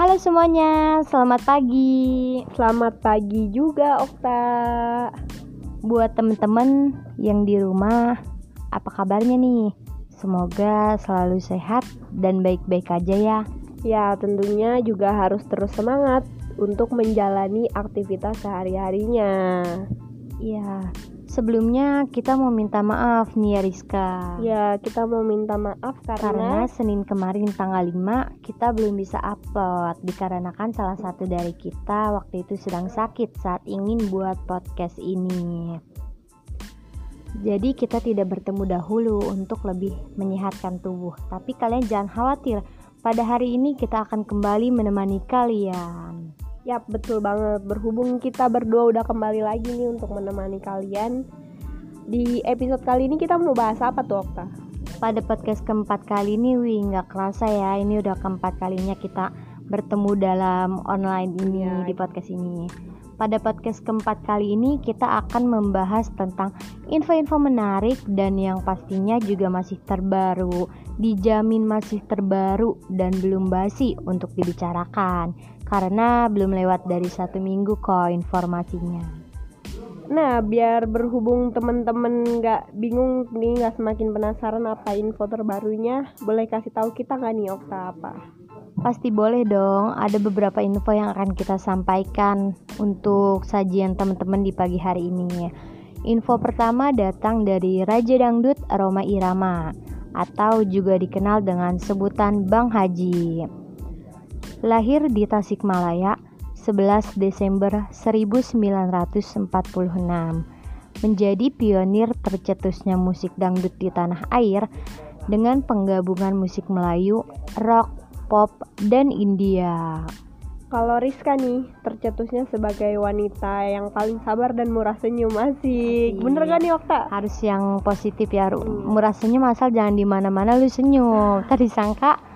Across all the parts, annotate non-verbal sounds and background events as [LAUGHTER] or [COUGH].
Halo semuanya, selamat pagi. Selamat pagi juga Okta. Buat temen-temen yang di rumah, apa kabarnya nih? Semoga selalu sehat dan baik-baik aja ya. Ya, tentunya juga harus terus semangat untuk menjalani aktivitas sehari-harinya. Iya, Sebelumnya kita mau minta maaf nih ya Rizka. Ya kita mau minta maaf karena, Karena Senin kemarin tanggal 5 kita belum bisa upload Dikarenakan salah satu dari kita waktu itu sedang sakit saat ingin buat podcast ini. Jadi kita tidak bertemu dahulu untuk lebih menyehatkan tubuh. Tapi kalian jangan khawatir Pada hari ini kita akan kembali menemani kalian Yap, betul banget. Berhubung kita berdua udah kembali lagi nih untuk menemani kalian. Di episode kali ini kita mau bahas apa tuh, Okta? Pada podcast keempat kali ini, wih nggak kerasa ya. Ini udah keempat kalinya kita bertemu dalam online ini ya. di podcast ini. Pada podcast keempat kali ini kita akan membahas tentang info-info menarik dan yang pastinya juga masih terbaru, dijamin masih terbaru dan belum basi untuk dibicarakan karena belum lewat dari satu minggu kok informasinya. Nah, biar berhubung temen-temen nggak bingung nih, nggak semakin penasaran apa info terbarunya, boleh kasih tahu kita nggak nih Okta apa? Pasti boleh dong, ada beberapa info yang akan kita sampaikan untuk sajian teman-teman di pagi hari ini. Info pertama datang dari Raja Dangdut Roma Irama atau juga dikenal dengan sebutan Bang Haji. Lahir di Tasikmalaya 11 Desember 1946 menjadi pionir tercetusnya musik dangdut di tanah air dengan penggabungan musik Melayu, rock, pop, dan India. Kalau Rizka nih tercetusnya sebagai wanita yang paling sabar dan murah senyum masih bener gak nih Okta? Harus yang positif ya hmm. murah senyum asal jangan di mana-mana lu senyum. Tadi sangka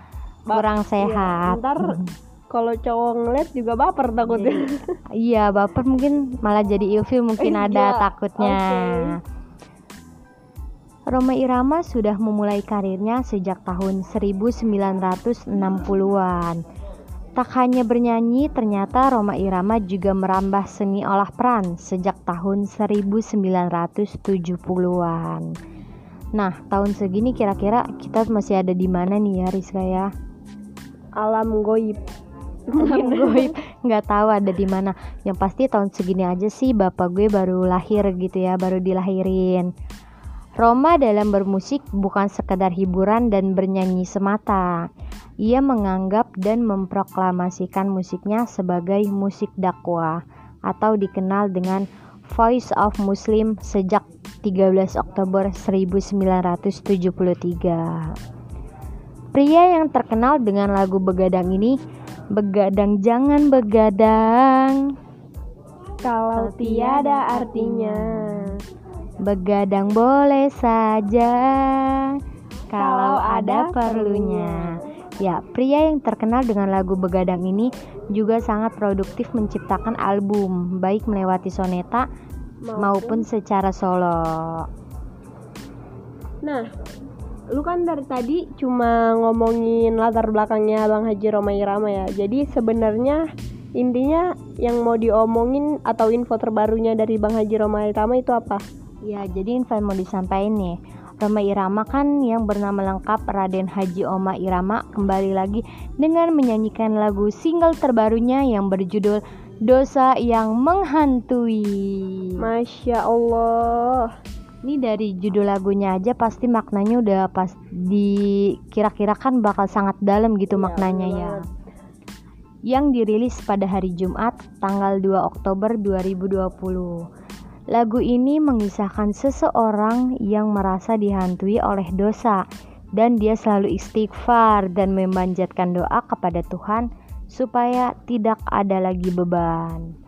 kurang iya, sehat. Ntar kalau cowok ngeliat juga baper takutnya. [LAUGHS] iya baper mungkin malah jadi ilfil mungkin ada iya, takutnya. Okay. Roma Irama sudah memulai karirnya sejak tahun 1960-an. Tak hanya bernyanyi, ternyata Roma Irama juga merambah seni olah peran sejak tahun 1970-an. Nah, tahun segini kira-kira kita masih ada di mana nih ya Rizka ya? Alam goib. [LAUGHS] Alam goib, nggak tahu ada di mana. Yang pasti tahun segini aja sih bapak gue baru lahir gitu ya, baru dilahirin. Roma dalam bermusik bukan sekedar hiburan dan bernyanyi semata. Ia menganggap dan memproklamasikan musiknya sebagai musik dakwah atau dikenal dengan Voice of Muslim sejak 13 Oktober 1973. Pria yang terkenal dengan lagu begadang ini, begadang jangan begadang. Kalau tiada artinya. Begadang boleh saja kalau ada perlunya. Ya, pria yang terkenal dengan lagu Begadang ini juga sangat produktif menciptakan album, baik melewati soneta maupun, maupun secara solo. Nah, lu kan dari tadi cuma ngomongin latar belakangnya Bang Haji Roma Irama ya. Jadi sebenarnya intinya yang mau diomongin atau info terbarunya dari Bang Haji Roma Irama itu apa? Ya, jadi info yang mau disampaikan nih. Roma Irama kan yang bernama lengkap Raden Haji Oma Irama kembali lagi dengan menyanyikan lagu single terbarunya yang berjudul Dosa yang Menghantui. Masya Allah. Ini dari judul lagunya aja pasti maknanya udah pas dikira-kirakan bakal sangat dalam gitu ya, maknanya ya. Yang dirilis pada hari Jumat tanggal 2 Oktober 2020. Lagu ini mengisahkan seseorang yang merasa dihantui oleh dosa dan dia selalu istighfar dan memanjatkan doa kepada Tuhan supaya tidak ada lagi beban.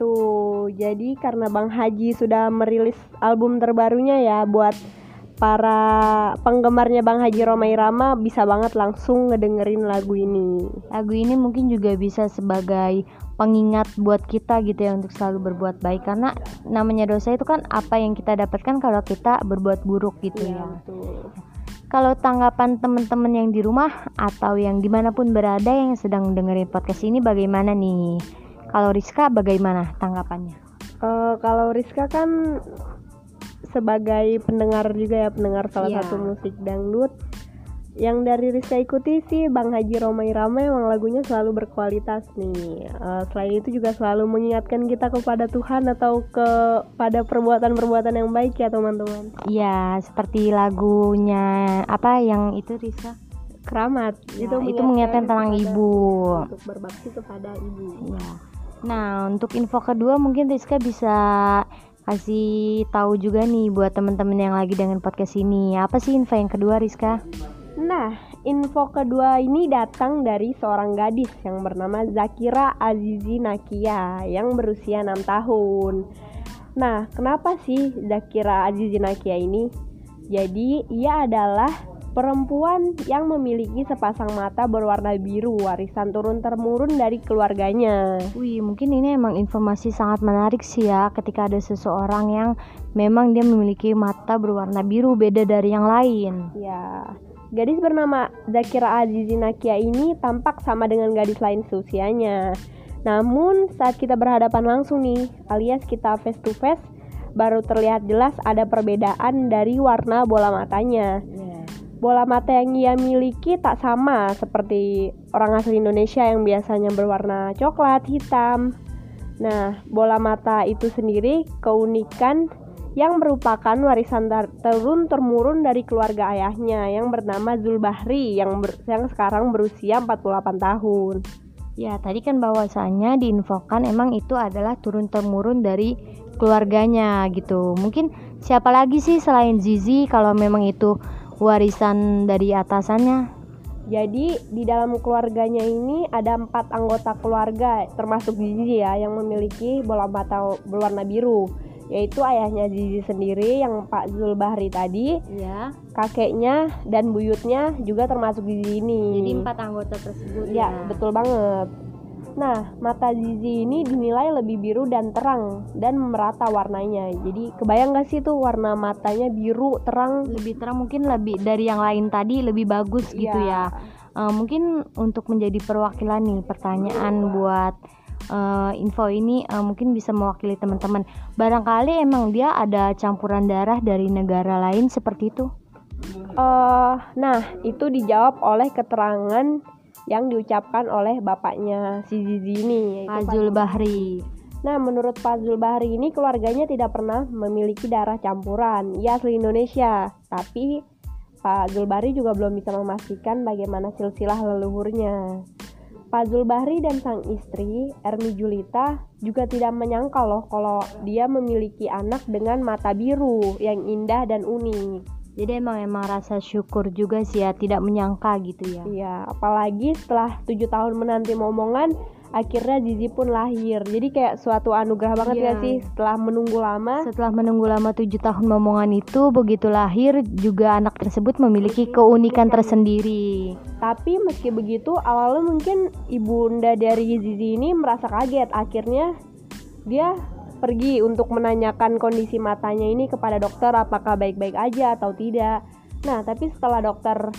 Tuh, jadi karena Bang Haji sudah merilis album terbarunya ya buat para penggemarnya Bang Haji Roma Irama bisa banget langsung ngedengerin lagu ini. Lagu ini mungkin juga bisa sebagai pengingat buat kita gitu ya untuk selalu berbuat baik karena namanya dosa itu kan apa yang kita dapatkan kalau kita berbuat buruk gitu iya, ya. ya. Kalau tanggapan teman-teman yang di rumah atau yang di mana pun berada yang sedang dengerin podcast ini bagaimana nih? Kalau Rizka bagaimana tanggapannya? Uh, kalau Rizka kan sebagai pendengar juga ya pendengar salah yeah. satu musik dangdut. Yang dari Rizka ikuti sih Bang Haji Roma Irama emang lagunya selalu berkualitas nih. Uh, selain itu juga selalu mengingatkan kita kepada Tuhan atau kepada perbuatan-perbuatan yang baik ya teman-teman. Iya seperti lagunya apa yang itu Rizka? Keramat. Ya, itu, itu mengingatkan tentang ibu. untuk berbakti kepada ibu. Ya nah untuk info kedua mungkin Rizka bisa kasih tahu juga nih buat teman-teman yang lagi dengan podcast ini apa sih info yang kedua Rizka Nah, info kedua ini datang dari seorang gadis yang bernama Zakira Azizi Nakia yang berusia 6 tahun. Nah, kenapa sih Zakira Azizi Nakia ini? Jadi, ia adalah perempuan yang memiliki sepasang mata berwarna biru warisan turun temurun dari keluarganya. Wih, mungkin ini emang informasi sangat menarik sih ya ketika ada seseorang yang memang dia memiliki mata berwarna biru beda dari yang lain. Ya. Gadis bernama Zakira Azizi Nakia ini tampak sama dengan gadis lain seusianya. Namun saat kita berhadapan langsung nih, alias kita face to face, baru terlihat jelas ada perbedaan dari warna bola matanya. Yeah. Bola mata yang ia miliki tak sama seperti orang asli Indonesia yang biasanya berwarna coklat, hitam. Nah, bola mata itu sendiri keunikan yang merupakan warisan turun temurun dari keluarga ayahnya yang bernama Zulbahri yang ber, yang sekarang berusia 48 tahun. Ya, tadi kan bahwasannya diinfokan emang itu adalah turun temurun dari keluarganya gitu. Mungkin siapa lagi sih selain Zizi kalau memang itu warisan dari atasannya? Jadi di dalam keluarganya ini ada empat anggota keluarga termasuk Zizi ya yang memiliki bola mata berwarna biru yaitu ayahnya Zizi sendiri yang Pak Zulbahri tadi, ya. kakeknya dan buyutnya juga termasuk Zizi ini. Jadi empat anggota tersebut. Ya, ya, betul banget. Nah, mata Zizi ini dinilai lebih biru dan terang dan merata warnanya. Jadi kebayang gak sih tuh warna matanya biru terang? Lebih terang mungkin lebih dari yang lain tadi lebih bagus gitu ya. ya. Uh, mungkin untuk menjadi perwakilan nih pertanyaan buat uh, info ini uh, mungkin bisa mewakili teman-teman. Barangkali emang dia ada campuran darah dari negara lain seperti itu. Uh, nah, itu dijawab oleh keterangan yang diucapkan oleh bapaknya si Zizi ini, Fazul Bahri. Nah, menurut Fazul Bahri ini keluarganya tidak pernah memiliki darah campuran. Ia asli Indonesia, tapi Pak Zulbari juga belum bisa memastikan bagaimana silsilah leluhurnya. Pak Zulbahri dan sang istri, Ermi Julita, juga tidak menyangka loh kalau dia memiliki anak dengan mata biru yang indah dan unik. Jadi emang emang rasa syukur juga sih ya, tidak menyangka gitu ya. Iya, apalagi setelah tujuh tahun menanti momongan, akhirnya Zizi pun lahir. Jadi kayak suatu anugerah banget yeah. ya sih setelah menunggu lama. Setelah menunggu lama tujuh tahun momongan itu begitu lahir juga anak tersebut memiliki keunikan. tersendiri. Tapi meski begitu awalnya mungkin ibunda dari Zizi ini merasa kaget. Akhirnya dia pergi untuk menanyakan kondisi matanya ini kepada dokter apakah baik-baik aja atau tidak nah tapi setelah dokter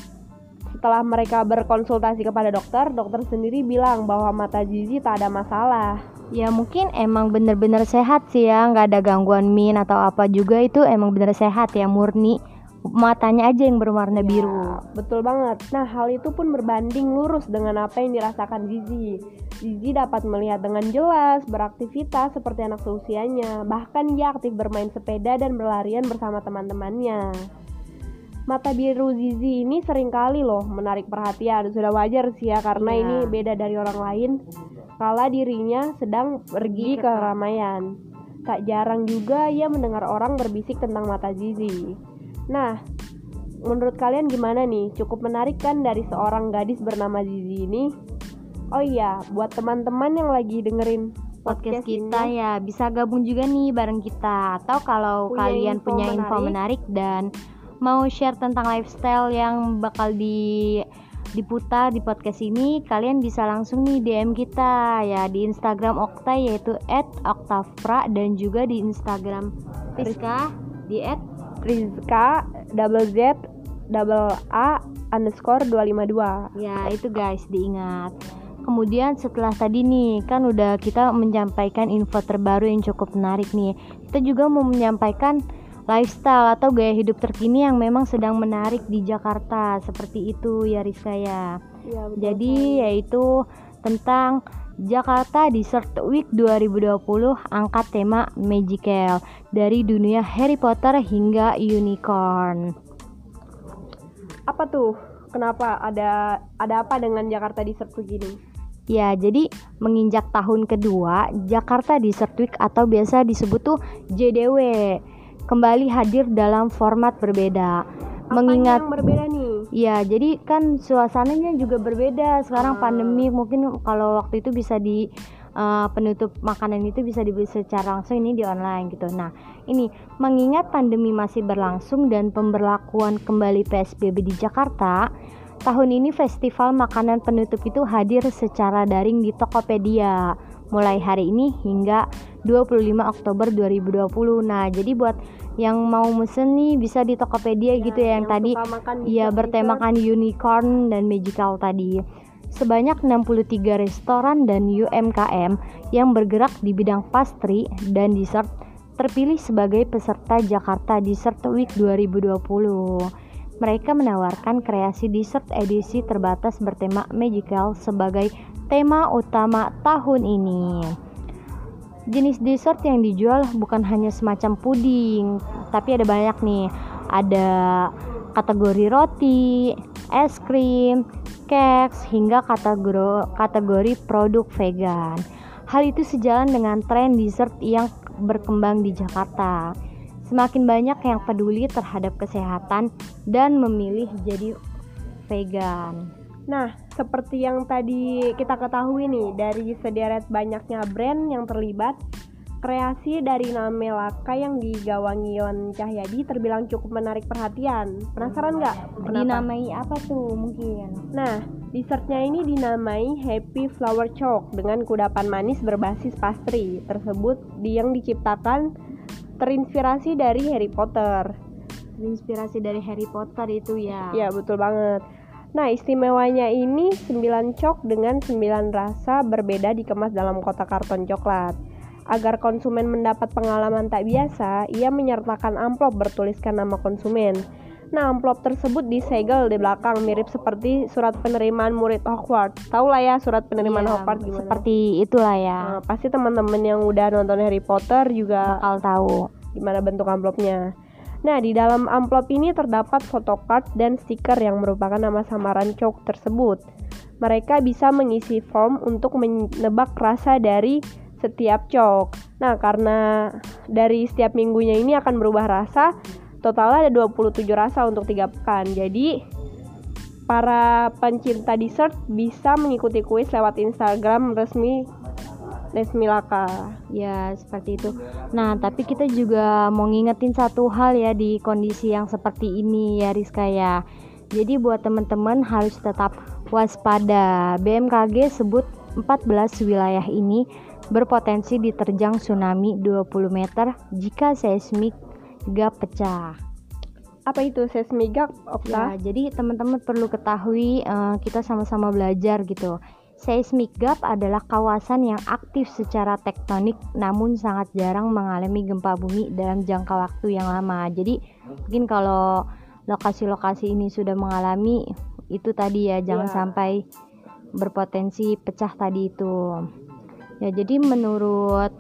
setelah mereka berkonsultasi kepada dokter, dokter sendiri bilang bahwa mata Zizi tak ada masalah. Ya mungkin emang bener-bener sehat sih ya, nggak ada gangguan min atau apa juga itu emang bener sehat ya murni matanya aja yang berwarna ya, biru. Betul banget. Nah, hal itu pun berbanding lurus dengan apa yang dirasakan Zizi. Zizi dapat melihat dengan jelas, beraktivitas seperti anak seusianya. Bahkan ia aktif bermain sepeda dan berlarian bersama teman-temannya. Mata biru Zizi ini sering kali loh menarik perhatian. Sudah wajar sih ya karena yeah. ini beda dari orang lain. Kala dirinya sedang pergi ke keramaian. Tak jarang juga ia mendengar orang berbisik tentang mata Zizi. Nah, menurut kalian gimana nih? Cukup menarik kan dari seorang gadis bernama Zizi ini? Oh iya, buat teman-teman yang lagi dengerin podcast, podcast kita ini, ya bisa gabung juga nih bareng kita atau kalau punya kalian info punya info menarik dan mau share tentang lifestyle yang bakal di diputar di podcast ini kalian bisa langsung nih DM kita ya di Instagram Okta yaitu @oktavra dan juga di Instagram Rizka di @rizka double z double A underscore 252 Ya itu guys diingat. Kemudian setelah tadi nih kan udah kita menyampaikan info terbaru yang cukup menarik nih. Kita juga mau menyampaikan lifestyle atau gaya hidup terkini yang memang sedang menarik di Jakarta. Seperti itu ya Rizka ya, ya Jadi yaitu tentang Jakarta Desert Week 2020 angkat tema magical dari dunia Harry Potter hingga unicorn. Apa tuh? Kenapa ada ada apa dengan Jakarta Desert Week ini? Ya, jadi menginjak tahun kedua, Jakarta Desert Week atau biasa disebut tuh JDW kembali hadir dalam format berbeda. Apa mengingat yang berbeda nih? Ya, jadi kan suasananya juga berbeda. Sekarang hmm. pandemi mungkin kalau waktu itu bisa di uh, penutup makanan itu bisa dibeli secara langsung ini di online gitu. Nah, ini mengingat pandemi masih berlangsung dan pemberlakuan kembali PSBB di Jakarta, tahun ini festival makanan penutup itu hadir secara daring di Tokopedia mulai hari ini hingga 25 Oktober 2020. Nah, jadi buat yang mau mesen nih bisa di Tokopedia ya, gitu ya yang, yang tadi ya bertemakan unicorn dan magical tadi sebanyak 63 restoran dan UMKM yang bergerak di bidang pastry dan dessert terpilih sebagai peserta Jakarta Dessert Week 2020. Mereka menawarkan kreasi dessert edisi terbatas bertema magical sebagai tema utama tahun ini. Jenis dessert yang dijual bukan hanya semacam puding, tapi ada banyak nih. Ada kategori roti, es krim, cakes, hingga kategori, kategori produk vegan. Hal itu sejalan dengan tren dessert yang berkembang di Jakarta. Semakin banyak yang peduli terhadap kesehatan dan memilih jadi vegan. Nah, seperti yang tadi kita ketahui nih dari sederet banyaknya brand yang terlibat, Kreasi dari nama Melaka yang digawangi Yon Cahyadi terbilang cukup menarik perhatian. Penasaran nggak? Dinamai apa tuh mungkin? Nah, dessertnya ini dinamai Happy Flower Chalk dengan kudapan manis berbasis pastry tersebut yang diciptakan terinspirasi dari Harry Potter. Terinspirasi dari Harry Potter itu ya? Ya betul banget. Nah, istimewanya ini 9 cok dengan 9 rasa berbeda dikemas dalam kotak karton coklat. Agar konsumen mendapat pengalaman tak biasa, ia menyertakan amplop bertuliskan nama konsumen. Nah, amplop tersebut disegel di belakang mirip seperti surat penerimaan murid Hogwarts. Tahu lah ya surat penerimaan iya, Hogwarts gimana? Seperti itulah ya. Nah, pasti teman-teman yang udah nonton Harry Potter juga bakal tahu gimana bentuk amplopnya. Nah, di dalam amplop ini terdapat photocard dan stiker yang merupakan nama samaran cok tersebut. Mereka bisa mengisi form untuk menebak rasa dari setiap cok. Nah, karena dari setiap minggunya ini akan berubah rasa, totalnya ada 27 rasa untuk tiga pekan. Jadi, para pencinta dessert bisa mengikuti kuis lewat Instagram resmi Resmi Laka. Ya, seperti itu. Nah, tapi kita juga mau ngingetin satu hal ya di kondisi yang seperti ini ya Rizka ya. Jadi buat teman-teman harus tetap waspada. BMKG sebut 14 wilayah ini berpotensi diterjang tsunami 20 meter jika seismik gap pecah. Apa itu seismik gap, Ya, jadi teman-teman perlu ketahui uh, kita sama-sama belajar gitu. Seismik gap adalah kawasan yang aktif secara tektonik namun sangat jarang mengalami gempa bumi dalam jangka waktu yang lama. Jadi mungkin kalau lokasi-lokasi ini sudah mengalami itu tadi ya jangan yeah. sampai berpotensi pecah tadi itu. Ya, jadi menurut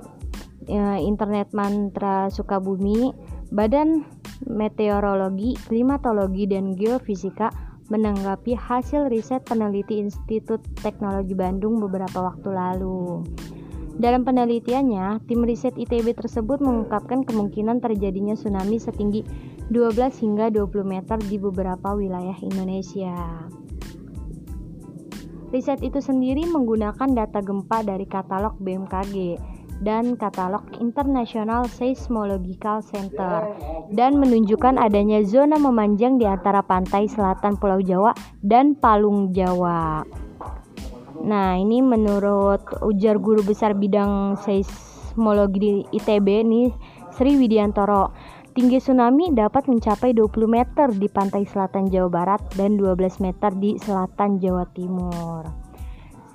ya, internet mantra Sukabumi, Badan Meteorologi, Klimatologi dan Geofisika menanggapi hasil riset peneliti Institut Teknologi Bandung beberapa waktu lalu. Dalam penelitiannya, tim riset ITB tersebut mengungkapkan kemungkinan terjadinya tsunami setinggi 12 hingga 20 meter di beberapa wilayah Indonesia. Riset itu sendiri menggunakan data gempa dari katalog BMKG dan katalog International Seismological Center dan menunjukkan adanya zona memanjang di antara pantai selatan Pulau Jawa dan Palung Jawa. Nah, ini menurut ujar guru besar bidang seismologi ITB nih Sri Widiantoro. Tinggi tsunami dapat mencapai 20 meter di pantai selatan Jawa Barat dan 12 meter di selatan Jawa Timur.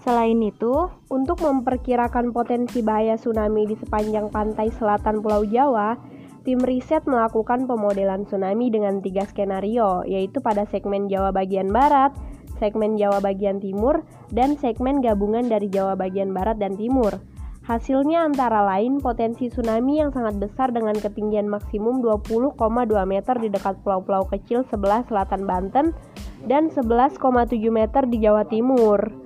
Selain itu, untuk memperkirakan potensi bahaya tsunami di sepanjang pantai selatan Pulau Jawa, tim riset melakukan pemodelan tsunami dengan tiga skenario, yaitu pada segmen Jawa bagian barat, segmen Jawa bagian timur, dan segmen gabungan dari Jawa bagian barat dan timur. Hasilnya antara lain potensi tsunami yang sangat besar dengan ketinggian maksimum 20,2 meter di dekat pulau-pulau kecil sebelah selatan Banten dan 11,7 meter di Jawa Timur.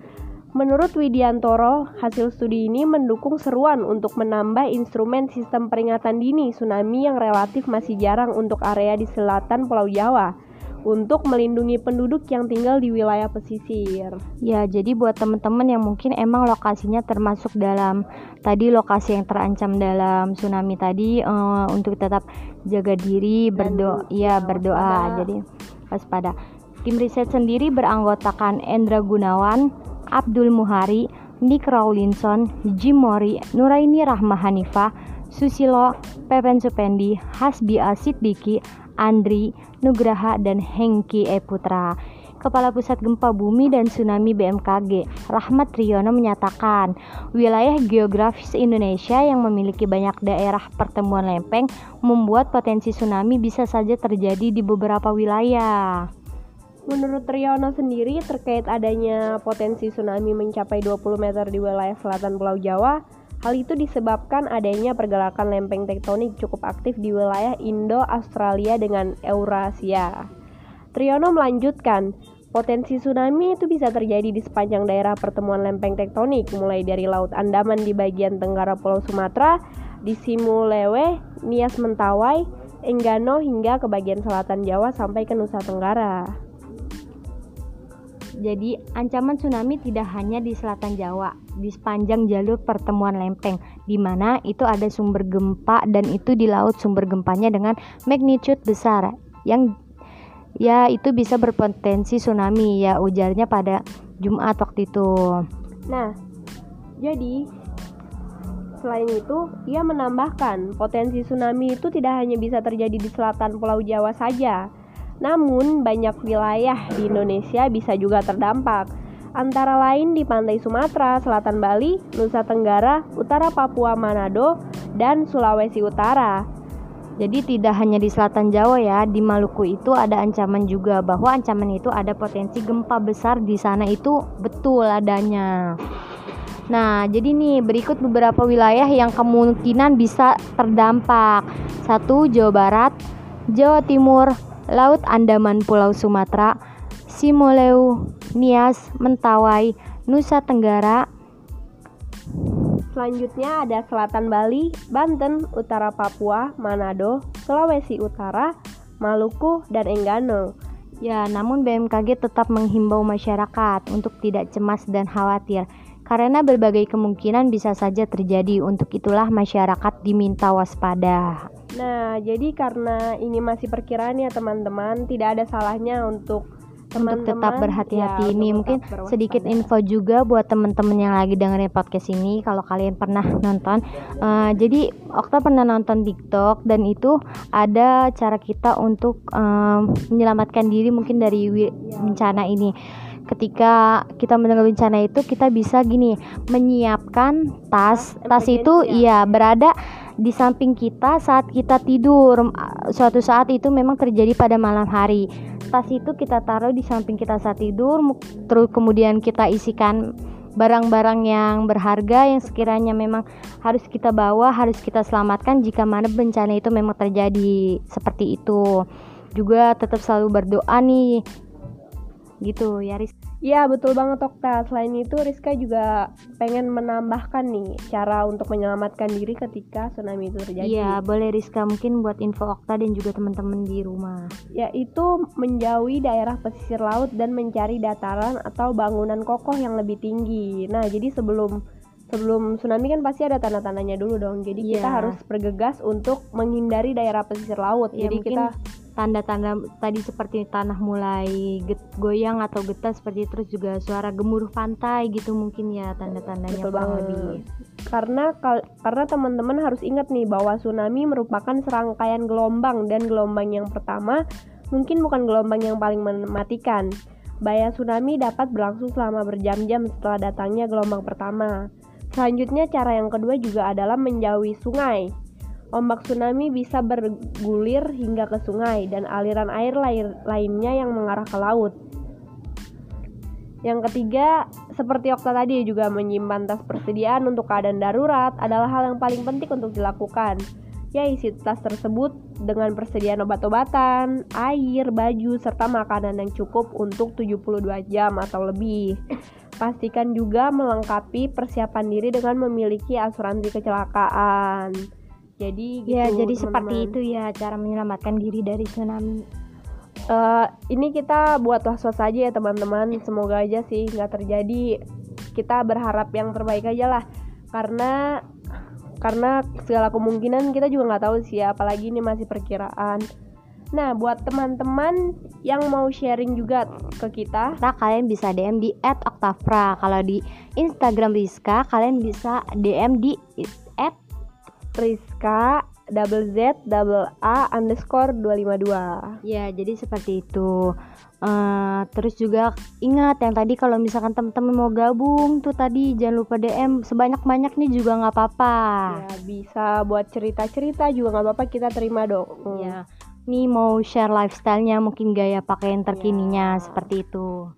Menurut Widiantoro, hasil studi ini mendukung seruan untuk menambah instrumen sistem peringatan dini tsunami yang relatif masih jarang untuk area di selatan Pulau Jawa untuk melindungi penduduk yang tinggal di wilayah pesisir. Ya, jadi buat teman-teman yang mungkin emang lokasinya termasuk dalam tadi lokasi yang terancam dalam tsunami tadi uh, untuk tetap jaga diri, berdoa, ya berdoa. Jadi waspada. Tim riset sendiri beranggotakan Endra Gunawan, Abdul Muhari, Nick Rawlinson, Jim Mori, Nuraini Rahma Hanifah, Susilo, Pepen Supendi, Hasbi Asidiki, Andri, Nugraha, dan Hengki E. Putra. Kepala Pusat Gempa Bumi dan Tsunami BMKG, Rahmat Triyono menyatakan, wilayah geografis Indonesia yang memiliki banyak daerah pertemuan lempeng membuat potensi tsunami bisa saja terjadi di beberapa wilayah. Menurut Triyono sendiri terkait adanya potensi tsunami mencapai 20 meter di wilayah selatan Pulau Jawa, Hal itu disebabkan adanya pergerakan lempeng tektonik cukup aktif di wilayah Indo-Australia dengan Eurasia. Triyono melanjutkan, potensi tsunami itu bisa terjadi di sepanjang daerah pertemuan lempeng tektonik, mulai dari Laut Andaman di bagian tenggara Pulau Sumatera, di Simulewe, Nias Mentawai, Enggano hingga ke bagian selatan Jawa sampai ke Nusa Tenggara. Jadi, ancaman tsunami tidak hanya di selatan Jawa, di sepanjang jalur pertemuan lempeng, di mana itu ada sumber gempa dan itu di laut sumber gempanya dengan magnitude besar yang ya itu bisa berpotensi tsunami ya ujarnya pada Jumat waktu itu. Nah, jadi selain itu ia menambahkan potensi tsunami itu tidak hanya bisa terjadi di selatan Pulau Jawa saja, namun, banyak wilayah di Indonesia bisa juga terdampak, antara lain di pantai Sumatera, selatan Bali, Nusa Tenggara, utara Papua, Manado, dan Sulawesi Utara. Jadi tidak hanya di selatan Jawa ya, di Maluku itu ada ancaman juga bahwa ancaman itu ada potensi gempa besar di sana itu betul adanya. Nah, jadi nih berikut beberapa wilayah yang kemungkinan bisa terdampak. Satu Jawa Barat, Jawa Timur, Laut Andaman Pulau Sumatera, Simoleu, Nias, Mentawai, Nusa Tenggara. Selanjutnya ada Selatan Bali, Banten, Utara Papua, Manado, Sulawesi Utara, Maluku, dan Enggano. Ya, namun BMKG tetap menghimbau masyarakat untuk tidak cemas dan khawatir karena berbagai kemungkinan bisa saja terjadi. Untuk itulah masyarakat diminta waspada. Nah, jadi karena ini masih perkiraan ya teman-teman, tidak ada salahnya untuk teman-teman untuk tetap berhati-hati. ya, ini mungkin sedikit info juga buat teman-teman yang lagi dengerin podcast ini kalau kalian pernah nonton. Uh, jadi Okta pernah nonton TikTok dan itu ada cara kita untuk uh, menyelamatkan diri mungkin dari bencana ini. Ketika kita mendengar bencana itu kita bisa gini menyiapkan tas. Tas itu iya ya? berada di samping kita saat kita tidur. Suatu saat itu memang terjadi pada malam hari. Tas itu kita taruh di samping kita saat tidur, terus kemudian kita isikan barang-barang yang berharga yang sekiranya memang harus kita bawa, harus kita selamatkan jika mana bencana itu memang terjadi seperti itu. Juga tetap selalu berdoa nih. Gitu ya, Riz. Iya betul banget Okta. Selain itu Rizka juga pengen menambahkan nih cara untuk menyelamatkan diri ketika tsunami itu terjadi. Iya boleh Rizka mungkin buat info Okta dan juga teman-teman di rumah. Yaitu menjauhi daerah pesisir laut dan mencari dataran atau bangunan kokoh yang lebih tinggi. Nah jadi sebelum sebelum tsunami kan pasti ada tanda-tandanya dulu dong. Jadi yeah. kita iya. harus bergegas untuk menghindari daerah pesisir laut. Ya, Jadi kita tanda-tanda tadi seperti tanah mulai get, goyang atau getar seperti terus juga suara gemuruh pantai gitu mungkin ya tanda-tandanya lebih karena karena teman-teman harus ingat nih bahwa tsunami merupakan serangkaian gelombang dan gelombang yang pertama mungkin bukan gelombang yang paling mematikan. Bahaya tsunami dapat berlangsung selama berjam-jam setelah datangnya gelombang pertama. Selanjutnya cara yang kedua juga adalah menjauhi sungai. Ombak tsunami bisa bergulir hingga ke sungai dan aliran air lainnya yang mengarah ke laut. Yang ketiga, seperti Okta tadi juga menyimpan tas persediaan untuk keadaan darurat adalah hal yang paling penting untuk dilakukan. Ya, isi tas tersebut dengan persediaan obat-obatan, air, baju, serta makanan yang cukup untuk 72 jam atau lebih. Pastikan juga melengkapi persiapan diri dengan memiliki asuransi kecelakaan. Jadi gitu, ya, jadi teman-teman. seperti itu ya cara menyelamatkan diri dari tsunami. Uh, ini kita buat was-was aja ya teman-teman. Semoga aja sih nggak terjadi. Kita berharap yang terbaik aja lah. Karena karena segala kemungkinan kita juga nggak tahu sih ya, apalagi ini masih perkiraan. Nah, buat teman-teman yang mau sharing juga ke kita, nah, kalian bisa DM di @oktafra. Kalau di Instagram Rizka, kalian bisa DM di @rizka double Z double A underscore 252 ya jadi seperti itu. Uh, terus juga ingat yang tadi kalau misalkan teman-teman mau gabung tuh tadi jangan lupa DM sebanyak-banyak nih juga nggak apa-apa. Ya bisa buat cerita-cerita juga nggak apa-apa kita terima dong. Hmm. ya nih mau share lifestyle-nya mungkin gaya pakaian terkininya ya. seperti itu.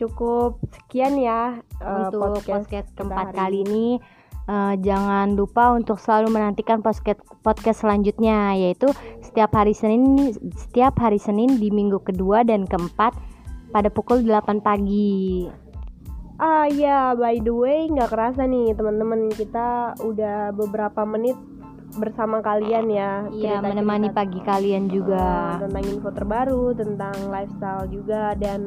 Cukup sekian ya uh, untuk podcast, podcast keempat kali ini Uh, jangan lupa untuk selalu menantikan podcast podcast selanjutnya yaitu setiap hari Senin setiap hari Senin di minggu kedua dan keempat pada pukul 8 pagi. Ah ya, by the way nggak kerasa nih teman-teman kita udah beberapa menit bersama kalian ya. Iya, menemani pagi kalian juga. Uh, tentang info terbaru, tentang lifestyle juga dan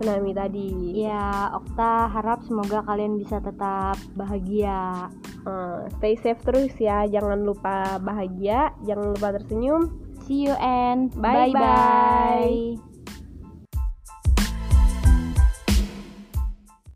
tsunami tadi. Ya, Okta harap semoga kalian bisa tetap bahagia. Uh, stay safe terus ya, jangan lupa bahagia, jangan lupa tersenyum. See you and bye bye. bye.